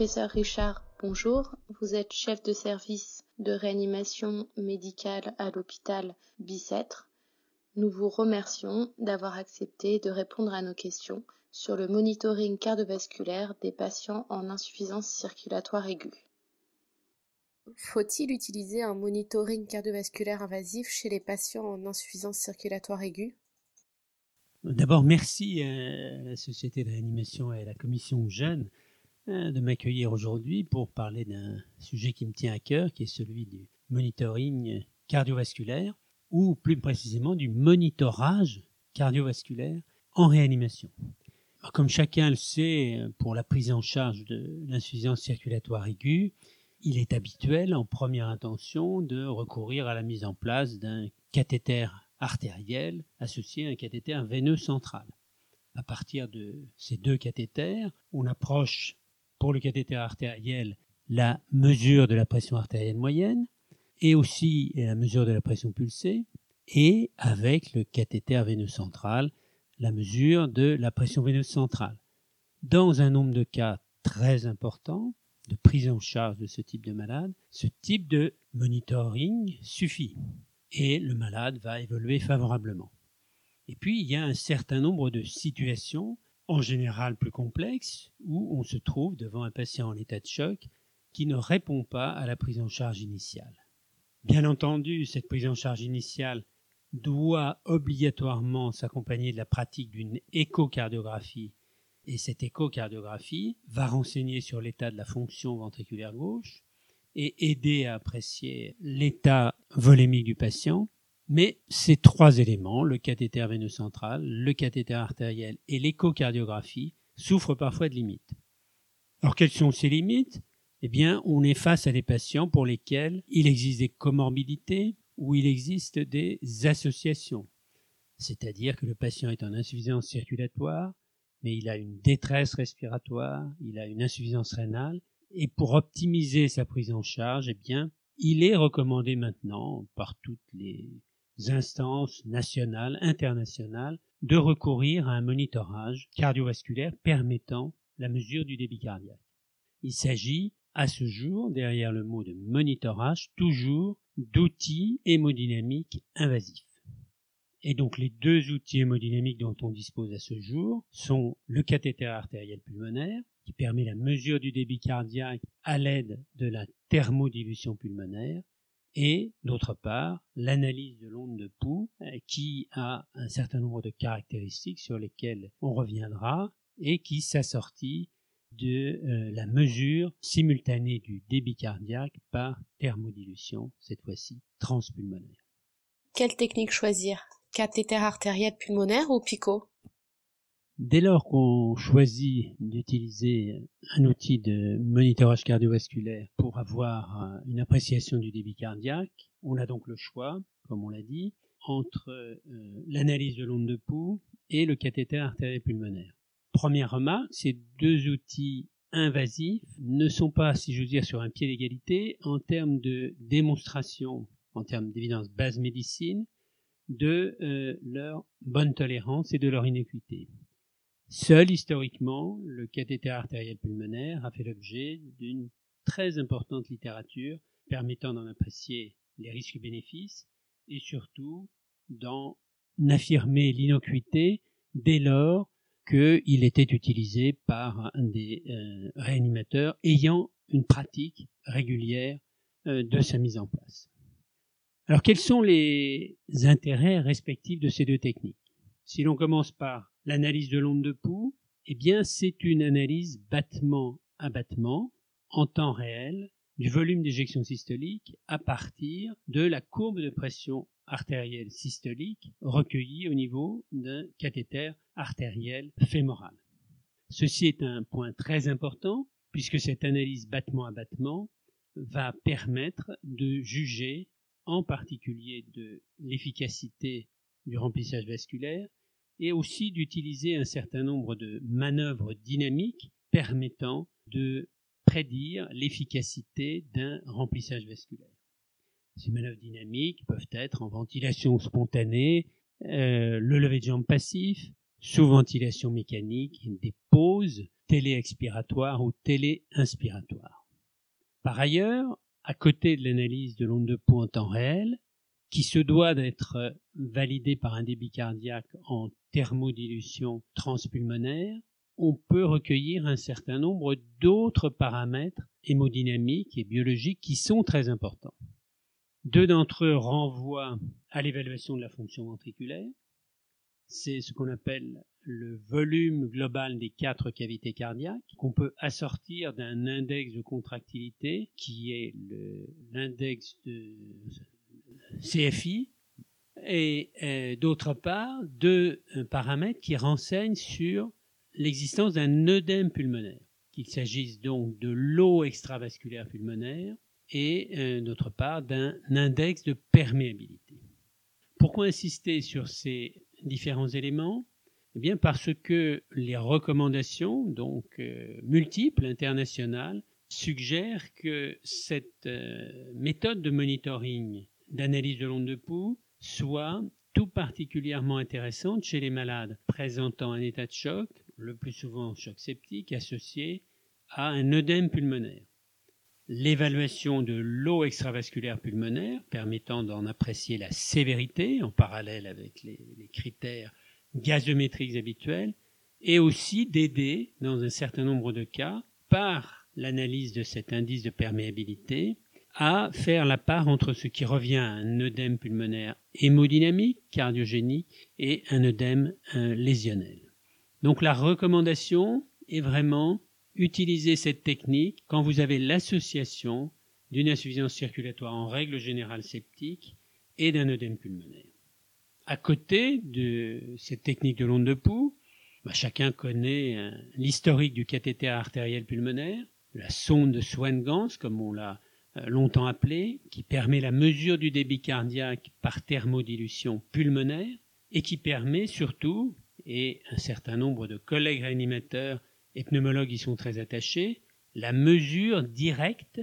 Professeur Richard, bonjour. Vous êtes chef de service de réanimation médicale à l'hôpital Bicêtre. Nous vous remercions d'avoir accepté de répondre à nos questions sur le monitoring cardiovasculaire des patients en insuffisance circulatoire aiguë. Faut-il utiliser un monitoring cardiovasculaire invasif chez les patients en insuffisance circulatoire aiguë? D'abord, merci à la Société de réanimation et à la Commission Jeunes de m'accueillir aujourd'hui pour parler d'un sujet qui me tient à cœur, qui est celui du monitoring cardiovasculaire, ou plus précisément du monitorage cardiovasculaire en réanimation. Comme chacun le sait, pour la prise en charge de l'insuffisance circulatoire aiguë, il est habituel en première intention de recourir à la mise en place d'un cathéter artériel associé à un cathéter veineux central. À partir de ces deux cathéters, on approche pour le cathéter artériel la mesure de la pression artérielle moyenne et aussi la mesure de la pression pulsée et avec le cathéter veineux central la mesure de la pression veineuse centrale. Dans un nombre de cas très important de prise en charge de ce type de malade, ce type de monitoring suffit et le malade va évoluer favorablement. Et puis, il y a un certain nombre de situations, en général plus complexes, où on se trouve devant un patient en état de choc qui ne répond pas à la prise en charge initiale. Bien entendu, cette prise en charge initiale doit obligatoirement s'accompagner de la pratique d'une échocardiographie. Et cette échocardiographie va renseigner sur l'état de la fonction ventriculaire gauche, et aider à apprécier l'état volémique du patient. Mais ces trois éléments, le cathéter veineux central, le cathéter artériel et l'échocardiographie, souffrent parfois de limites. Alors quelles sont ces limites? Eh bien, on est face à des patients pour lesquels il existe des comorbidités ou il existe des associations. C'est-à-dire que le patient est en insuffisance circulatoire, mais il a une détresse respiratoire, il a une insuffisance rénale, et pour optimiser sa prise en charge, eh bien, il est recommandé maintenant par toutes les instances nationales, internationales, de recourir à un monitorage cardiovasculaire permettant la mesure du débit cardiaque. Il s'agit, à ce jour, derrière le mot de monitorage, toujours d'outils hémodynamiques invasifs. Et donc les deux outils hémodynamiques dont on dispose à ce jour sont le cathéter artériel pulmonaire, qui permet la mesure du débit cardiaque à l'aide de la thermodilution pulmonaire, et d'autre part l'analyse de l'onde de pouls euh, qui a un certain nombre de caractéristiques sur lesquelles on reviendra et qui s'assortit de euh, la mesure simultanée du débit cardiaque par thermodilution, cette fois-ci transpulmonaire. Quelle technique choisir? Cathéter artériel pulmonaire ou PICO Dès lors qu'on choisit d'utiliser un outil de monitorage cardiovasculaire pour avoir euh, une appréciation du débit cardiaque, on a donc le choix, comme on l'a dit, entre euh, l'analyse de l'onde de pouls et le cathéter artériel pulmonaire. Première remarque, ces deux outils invasifs ne sont pas, si j'ose dire, sur un pied d'égalité en termes de démonstration, en termes d'évidence base médecine, de euh, leur bonne tolérance et de leur inéquité. Seul historiquement, le cathéter artériel pulmonaire a fait l'objet d'une très importante littérature permettant d'en apprécier les risques-bénéfices et surtout d'en affirmer l'innocuité dès lors qu'il était utilisé par des euh, réanimateurs ayant une pratique régulière euh, de sa mise en place. Alors quels sont les intérêts respectifs de ces deux techniques? Si l'on commence par L'analyse de l'onde de pouls, eh c'est une analyse battement à battement, en temps réel, du volume d'éjection systolique à partir de la courbe de pression artérielle systolique recueillie au niveau d'un cathéter artériel fémoral. Ceci est un point très important puisque cette analyse battement à battement va permettre de juger en particulier de l'efficacité du remplissage vasculaire et aussi d'utiliser un certain nombre de manœuvres dynamiques permettant de prédire l'efficacité d'un remplissage vasculaire. Ces manœuvres dynamiques peuvent être en ventilation spontanée, euh, le lever de jambe passif, sous ventilation mécanique, des pauses téléexpiratoire ou téléinspiratoire. Par ailleurs, à côté de l'analyse de l'onde de pouls en temps réel, qui se doit d'être validée par un débit cardiaque en thermodilution transpulmonaire, on peut recueillir un certain nombre d'autres paramètres hémodynamiques et biologiques qui sont très importants. Deux d'entre eux renvoient à l'évaluation de la fonction ventriculaire. C'est ce qu'on appelle le volume global des quatre cavités cardiaques, qu'on peut assortir d'un index de contractilité qui est l'index de CFI, et euh, d'autre part deux euh, paramètres qui renseignent sur l'existence d'un œdème pulmonaire, qu'il s'agisse donc de l'eau extravasculaire pulmonaire et euh, d'autre part d'un index de perméabilité. Pourquoi insister sur ces différents éléments? Eh bien parce que les recommandations, donc multiples, internationales, suggèrent que cette méthode de monitoring d'analyse de l'onde de pouls soit tout particulièrement intéressante chez les malades présentant un état de choc, le plus souvent choc septique, associé à un œdème pulmonaire. L'évaluation de l'eau extravasculaire pulmonaire permettant d'en apprécier la sévérité en parallèle avec les, les critères gazométriques habituels et aussi d'aider, dans un certain nombre de cas, par l'analyse de cet indice de perméabilité, à faire la part entre ce qui revient à un œdème pulmonaire hémodynamique, cardiogénique, et un œdème lésionnel. Donc la recommandation est vraiment utiliser cette technique quand vous avez l'association d'une insuffisance circulatoire en règle générale septique et d'un œdème pulmonaire. À côté de cette technique de l'onde de pouls, bah, chacun connaît euh, l'historique du cathéter artériel pulmonaire, la sonde de Swan-Ganz, comme on l'a euh, longtemps appelé, qui permet la mesure du débit cardiaque par thermodilution pulmonaire et qui permet surtout, et un certain nombre de collègues réanimateurs et pneumologues y sont très attachés, la mesure directe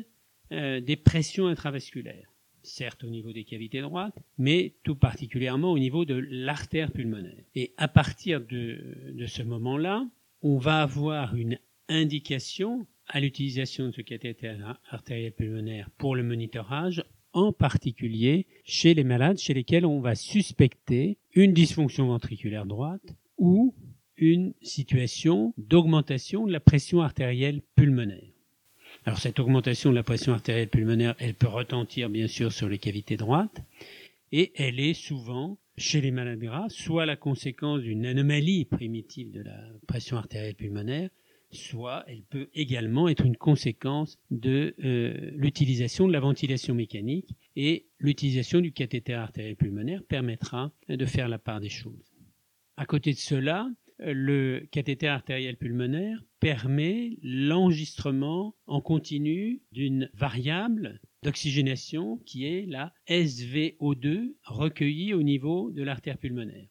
euh, des pressions intravasculaires certes au niveau des cavités droites, mais tout particulièrement au niveau de l'artère pulmonaire. Et à partir de, de ce moment-là, on va avoir une indication à l'utilisation de ce cathéter artériel pulmonaire pour le monitorage, en particulier chez les malades chez lesquels on va suspecter une dysfonction ventriculaire droite ou une situation d'augmentation de la pression artérielle pulmonaire. Alors cette augmentation de la pression artérielle pulmonaire, elle peut retentir bien sûr sur les cavités droites et elle est souvent chez les malades gras soit la conséquence d'une anomalie primitive de la pression artérielle pulmonaire, soit elle peut également être une conséquence de euh, l'utilisation de la ventilation mécanique et l'utilisation du cathéter artériel pulmonaire permettra de faire la part des choses. À côté de cela, le cathéter artériel pulmonaire permet l'enregistrement en continu d'une variable d'oxygénation qui est la SVO2 recueillie au niveau de l'artère pulmonaire.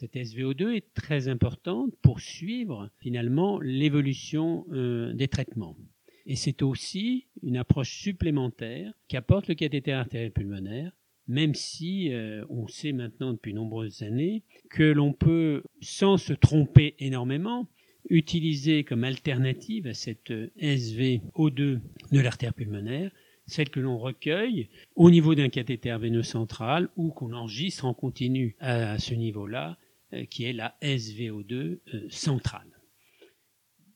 Cette SVO2 est très importante pour suivre finalement l'évolution euh, des traitements. Et c'est aussi une approche supplémentaire qu'apporte le cathéter artériel pulmonaire même si euh, on sait maintenant depuis nombreuses années que l'on peut, sans se tromper énormément, utiliser comme alternative à cette SVO2 de l'artère pulmonaire, celle que l'on recueille au niveau d'un cathéter veineux central ou qu'on enregistre en continu à ce niveau-là, qui est la SVO2 euh, centrale.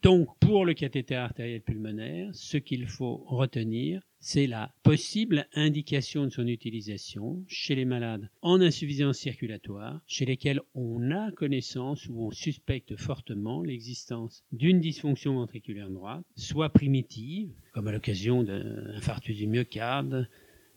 Donc, pour le cathéter artériel pulmonaire, ce qu'il faut retenir, c'est la possible indication de son utilisation chez les malades en insuffisance circulatoire, chez lesquels on a connaissance ou on suspecte fortement l'existence d'une dysfonction ventriculaire droite, soit primitive, comme à l'occasion d'un infarctus du myocarde,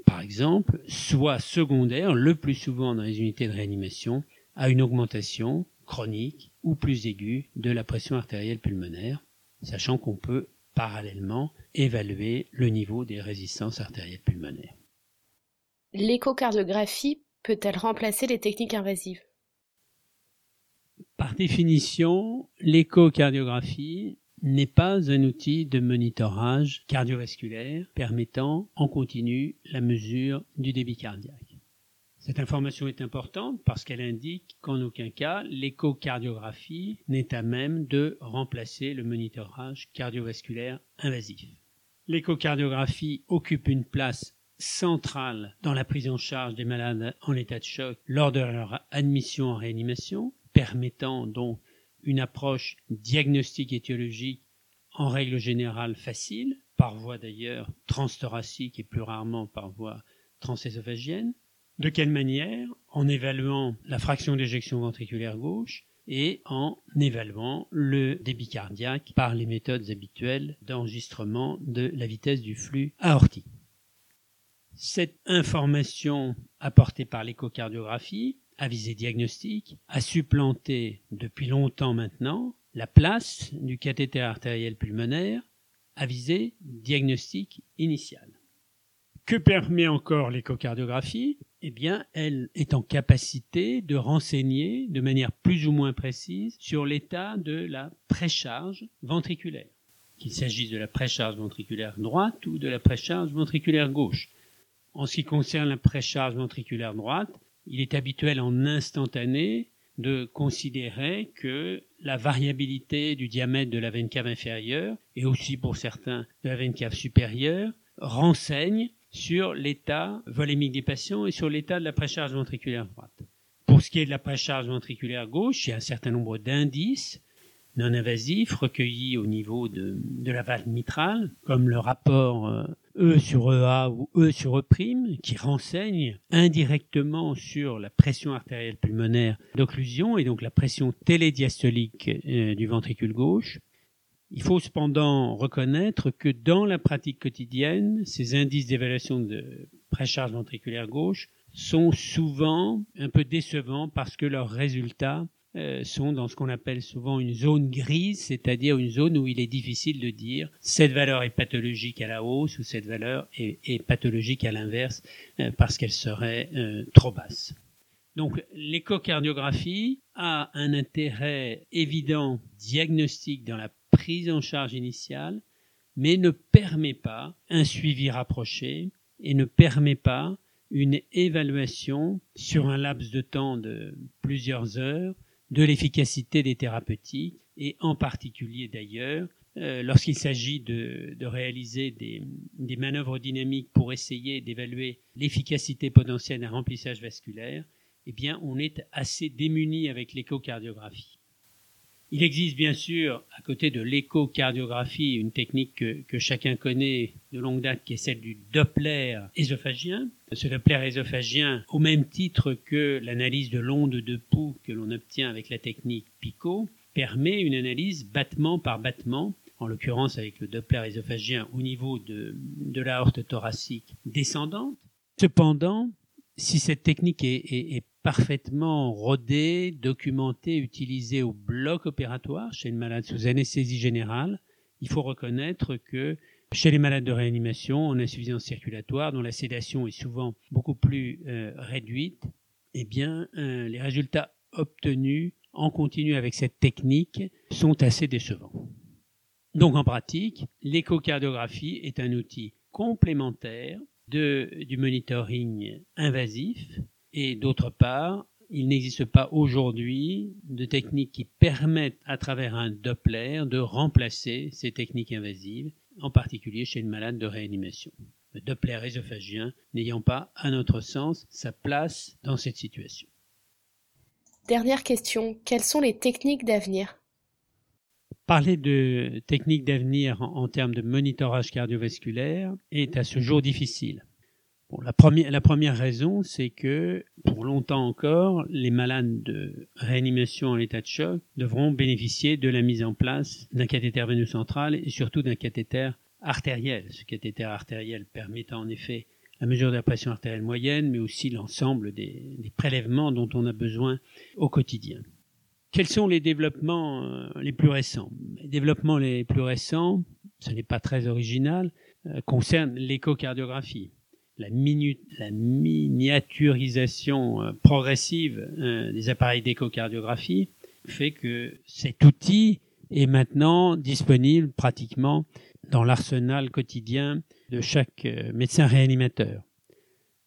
par exemple, soit secondaire, le plus souvent dans les unités de réanimation, à une augmentation chronique ou plus aiguë de la pression artérielle pulmonaire, sachant qu'on peut parallèlement évaluer le niveau des résistances artérielles pulmonaires. L'échocardiographie peut-elle remplacer les techniques invasives? Par définition, l'échocardiographie n'est pas un outil de monitorage cardiovasculaire permettant en continu la mesure du débit cardiaque. Cette information est importante parce qu'elle indique qu'en aucun cas l'échocardiographie n'est à même de remplacer le monitorage cardiovasculaire invasif. L'échocardiographie occupe une place centrale dans la prise en charge des malades en état de choc lors de leur admission en réanimation, permettant donc une approche diagnostique étiologique en règle générale facile, par voie d'ailleurs transthoracique et plus rarement par voie transésophagienne. De quelle manière En évaluant la fraction d'éjection ventriculaire gauche et en évaluant le débit cardiaque par les méthodes habituelles d'enregistrement de la vitesse du flux aortique. Cette information apportée par l'échocardiographie à visée diagnostique a supplanté depuis longtemps maintenant la place du cathéter artériel pulmonaire à visée diagnostique initiale. Que permet encore l'échocardiographie? Eh bien, elle est en capacité de renseigner de manière plus ou moins précise sur l'état de la précharge ventriculaire, qu'il s'agisse de la précharge ventriculaire droite ou de la précharge ventriculaire gauche. En ce qui concerne la précharge ventriculaire droite, il est habituel en instantané de considérer que la variabilité du diamètre de la veine cave inférieure, et aussi pour certains de la veine cave supérieure, renseigne sur l'état volémique des patients et sur l'état de la précharge ventriculaire droite. Pour ce qui est de la précharge ventriculaire gauche, il y a un certain nombre d'indices non invasifs recueillis au niveau de, la valve mitrale, comme le rapport euh, E sur EA ou E sur E', qui renseigne indirectement sur la pression artérielle pulmonaire d'occlusion et donc la pression télédiastolique euh, du ventricule gauche. Il faut cependant reconnaître que dans la pratique quotidienne, ces indices d'évaluation de précharge ventriculaire gauche sont souvent un peu décevants parce que leurs résultats euh, sont dans ce qu'on appelle souvent une zone grise, c'est-à-dire une zone où il est difficile de dire cette valeur est pathologique à la hausse ou cette valeur est, pathologique à l'inverse euh, parce qu'elle serait euh, trop basse. Donc l'échocardiographie a un intérêt évident diagnostique dans la prise en charge initiale, mais ne permet pas un suivi rapproché et ne permet pas une évaluation sur un laps de temps de plusieurs heures de l'efficacité des thérapeutiques et en particulier d'ailleurs euh, lorsqu'il s'agit de, réaliser des, des, manœuvres dynamiques pour essayer d'évaluer l'efficacité potentielle d'un remplissage vasculaire, eh bien on est assez démuni avec l'échocardiographie. Il existe bien sûr, à côté de l'échocardiographie, une technique que, chacun connaît de longue date, qui est celle du Doppler ésophagien. Ce Doppler ésophagien, au même titre que l'analyse de l'onde de pouls que l'on obtient avec la technique PICO, permet une analyse battement par battement, en l'occurrence avec le Doppler ésophagien au niveau de, de la horte thoracique descendante. Cependant, si cette technique est parfaitement rodé, documenté, utilisé au bloc opératoire chez le malade sous anesthésie générale, il faut reconnaître que chez les malades de réanimation en insuffisance circulatoire, dont la sédation est souvent beaucoup plus euh, réduite, eh bien, euh, les résultats obtenus en continu avec cette technique sont assez décevants. Donc en pratique, l'échocardiographie est un outil complémentaire de, du monitoring invasif et d'autre part, il n'existe pas aujourd'hui de techniques qui permettent à travers un Doppler de remplacer ces techniques invasives, en particulier chez le malade de réanimation. Le Doppler ésophagien n'ayant pas, à notre sens, sa place dans cette situation. Dernière question, quelles sont les techniques d'avenir? Parler de techniques d'avenir en, termes de monitorage cardiovasculaire est à ce jour difficile la, première, la première raison, c'est que pour longtemps encore, les malades de réanimation en état de choc devront bénéficier de la mise en place d'un cathéter veineux central et surtout d'un cathéter artériel. Ce cathéter artériel permettant en effet la mesure de la pression artérielle moyenne, mais aussi l'ensemble des, des prélèvements dont on a besoin au quotidien. Quels sont les développements euh, les plus récents? Les développements les plus récents, ce n'est pas très original, euh, concernent l'échocardiographie la, miniaturisation euh, progressive euh, des appareils d'échocardiographie fait que cet outil est maintenant disponible pratiquement dans l'arsenal quotidien de chaque euh, médecin réanimateur.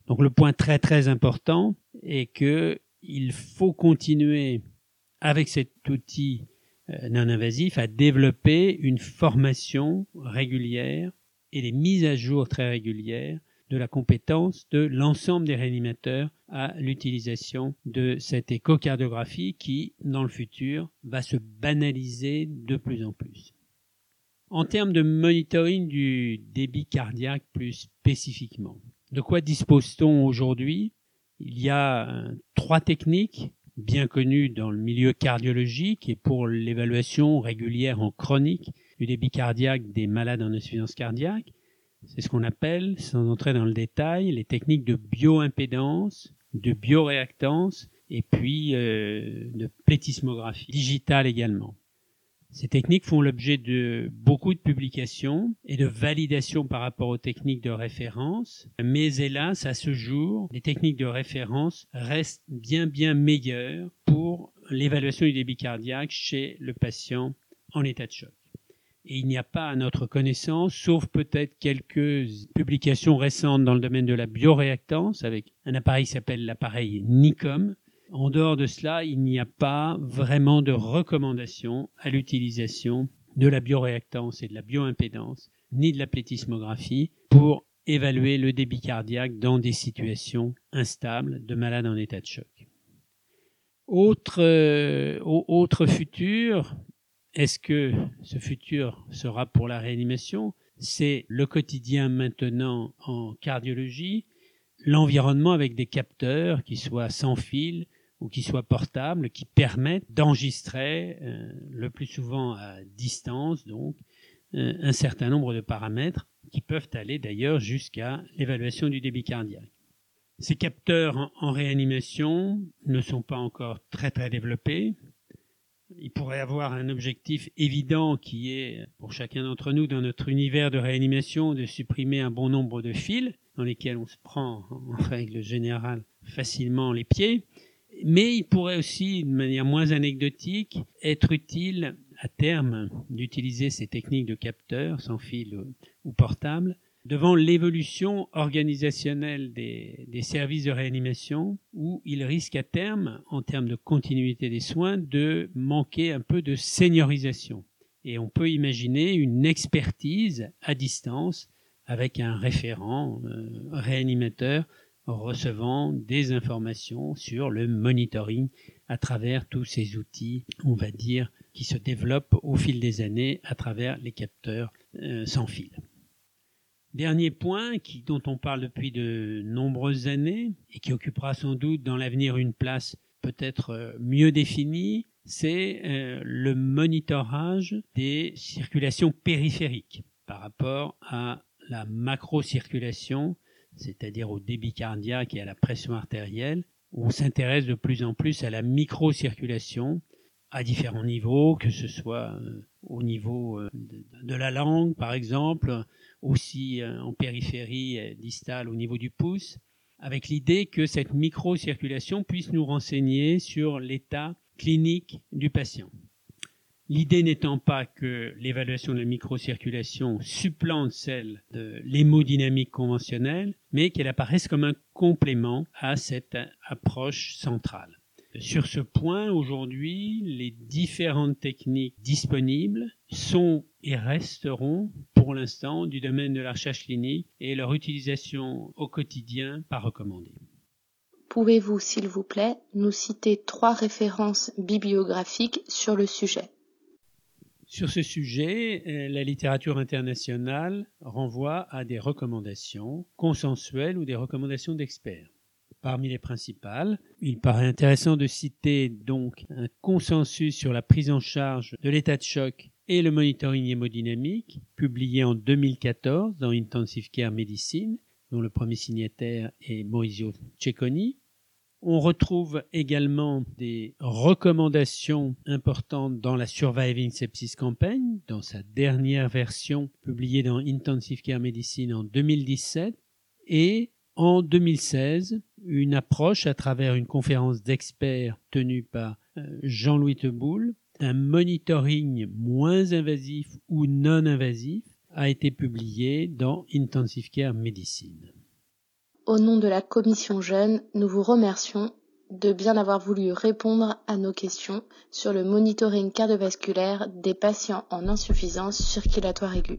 Donc le point très très important, et que il faut continuer avec cet outil non invasif à développer une formation régulière et des mises à jour très régulières de la compétence de l'ensemble des réanimateurs à l'utilisation de cette échocardiographie qui, dans le futur, va se banaliser de plus en plus. En termes de monitoring du débit cardiaque plus spécifiquement, de quoi dispose-t-on aujourd'hui? Il y a euh, trois techniques bien connues dans le milieu cardiologique et pour l'évaluation régulière en chronique du débit cardiaque des malades en insuffisance cardiaque. C'est ce qu'on appelle, sans entrer dans le détail, les techniques de bioimpédance, de bioréactance et puis euh, de plétismographie digitale également. Ces techniques font l'objet de beaucoup de publications et de validations par rapport aux techniques de référence, mais hélas, à ce jour, les techniques de référence restent bien bien meilleures pour l'évaluation du débit cardiaque chez le patient en état de choc. Et il n'y a pas à notre connaissance, sauf peut-être quelques publications récentes dans le domaine de la bioréactance avec un appareil qui s'appelle l'appareil NICOM, en dehors de cela, il n'y a pas vraiment de recommandation à l'utilisation de la bioréactance et de la bioimpédance, ni de la plétismographie pour évaluer le débit cardiaque dans des situations instables de malades en état de choc. Autre, euh, autre futur, est-ce que ce futur sera pour la réanimation? C'est le quotidien maintenant en cardiologie, l'environnement avec des capteurs qui soient sans fil, ou qui soient portables, qui permettent d'enregistrer euh, le plus souvent à distance, donc euh, un certain nombre de paramètres qui peuvent aller d'ailleurs jusqu'à l'évaluation du débit cardiaque. Ces capteurs en, réanimation ne sont pas encore très très développés. Ils pourraient avoir un objectif évident qui est, pour chacun d'entre nous, dans notre univers de réanimation, de supprimer un bon nombre de fils dans lesquels on se prend en règle générale facilement les pieds. Mais il pourrait aussi, de manière moins anecdotique, être utile à terme d'utiliser ces techniques de capteurs sans fil ou portable devant l'évolution organisationnelle des, services de réanimation où il risque à terme, en termes de continuité des soins, de manquer un peu de seniorisation. Et on peut imaginer une expertise à distance avec un référent euh, réanimateur recevant des informations sur le monitoring à travers tous ces outils, on va dire, qui se développent au fil des années à travers les capteurs euh, sans fil. Dernier point qui, dont on parle depuis de nombreuses années et qui occupera sans doute dans l'avenir une place peut-être euh, mieux définie, c'est euh, le monitorage des circulations périphériques par rapport à la macro-circulation c'est-à-dire au débit cardiaque et à la pression artérielle, on s'intéresse de plus en plus à la microcirculation à différents niveaux, que ce soit euh, au niveau de la langue par exemple, aussi euh, en périphérie distale au niveau du pouce, avec l'idée que cette microcirculation puisse nous renseigner sur l'état clinique du patient. L'idée n'étant pas que l'évaluation de la microcirculation supplante celle de l'hémodynamique conventionnelle, mais qu'elle apparaisse comme un complément à cette approche centrale. Sur ce point, aujourd'hui, les différentes techniques disponibles sont et resteront pour l'instant du domaine de la recherche clinique et leur utilisation au quotidien pas recommandée. Pouvez-vous, s'il vous plaît, nous citer trois références bibliographiques sur le sujet? Sur ce sujet, euh, la littérature internationale renvoie à des recommandations consensuelles ou des recommandations d'experts. Parmi les principales, il paraît intéressant de citer donc un consensus sur la prise en charge de l'état de choc et le monitoring hémodynamique, publié en 2014 dans Intensive Care Medicine, dont le premier signataire est Maurizio Cecconi, on retrouve également des recommandations importantes dans la Surviving Sepsis Campaign, dans sa dernière version publiée dans Intensive Care Medicine en 2017, et en 2016, une approche à travers une conférence d'experts tenue par euh, Jean-Louis Teboul, un monitoring moins invasif ou non invasif a été publié dans Intensive Care Medicine. Au nom de la commission jeune, nous vous remercions de bien avoir voulu répondre à nos questions sur le monitoring cardiovasculaire des patients en insuffisance circulatoire aiguë.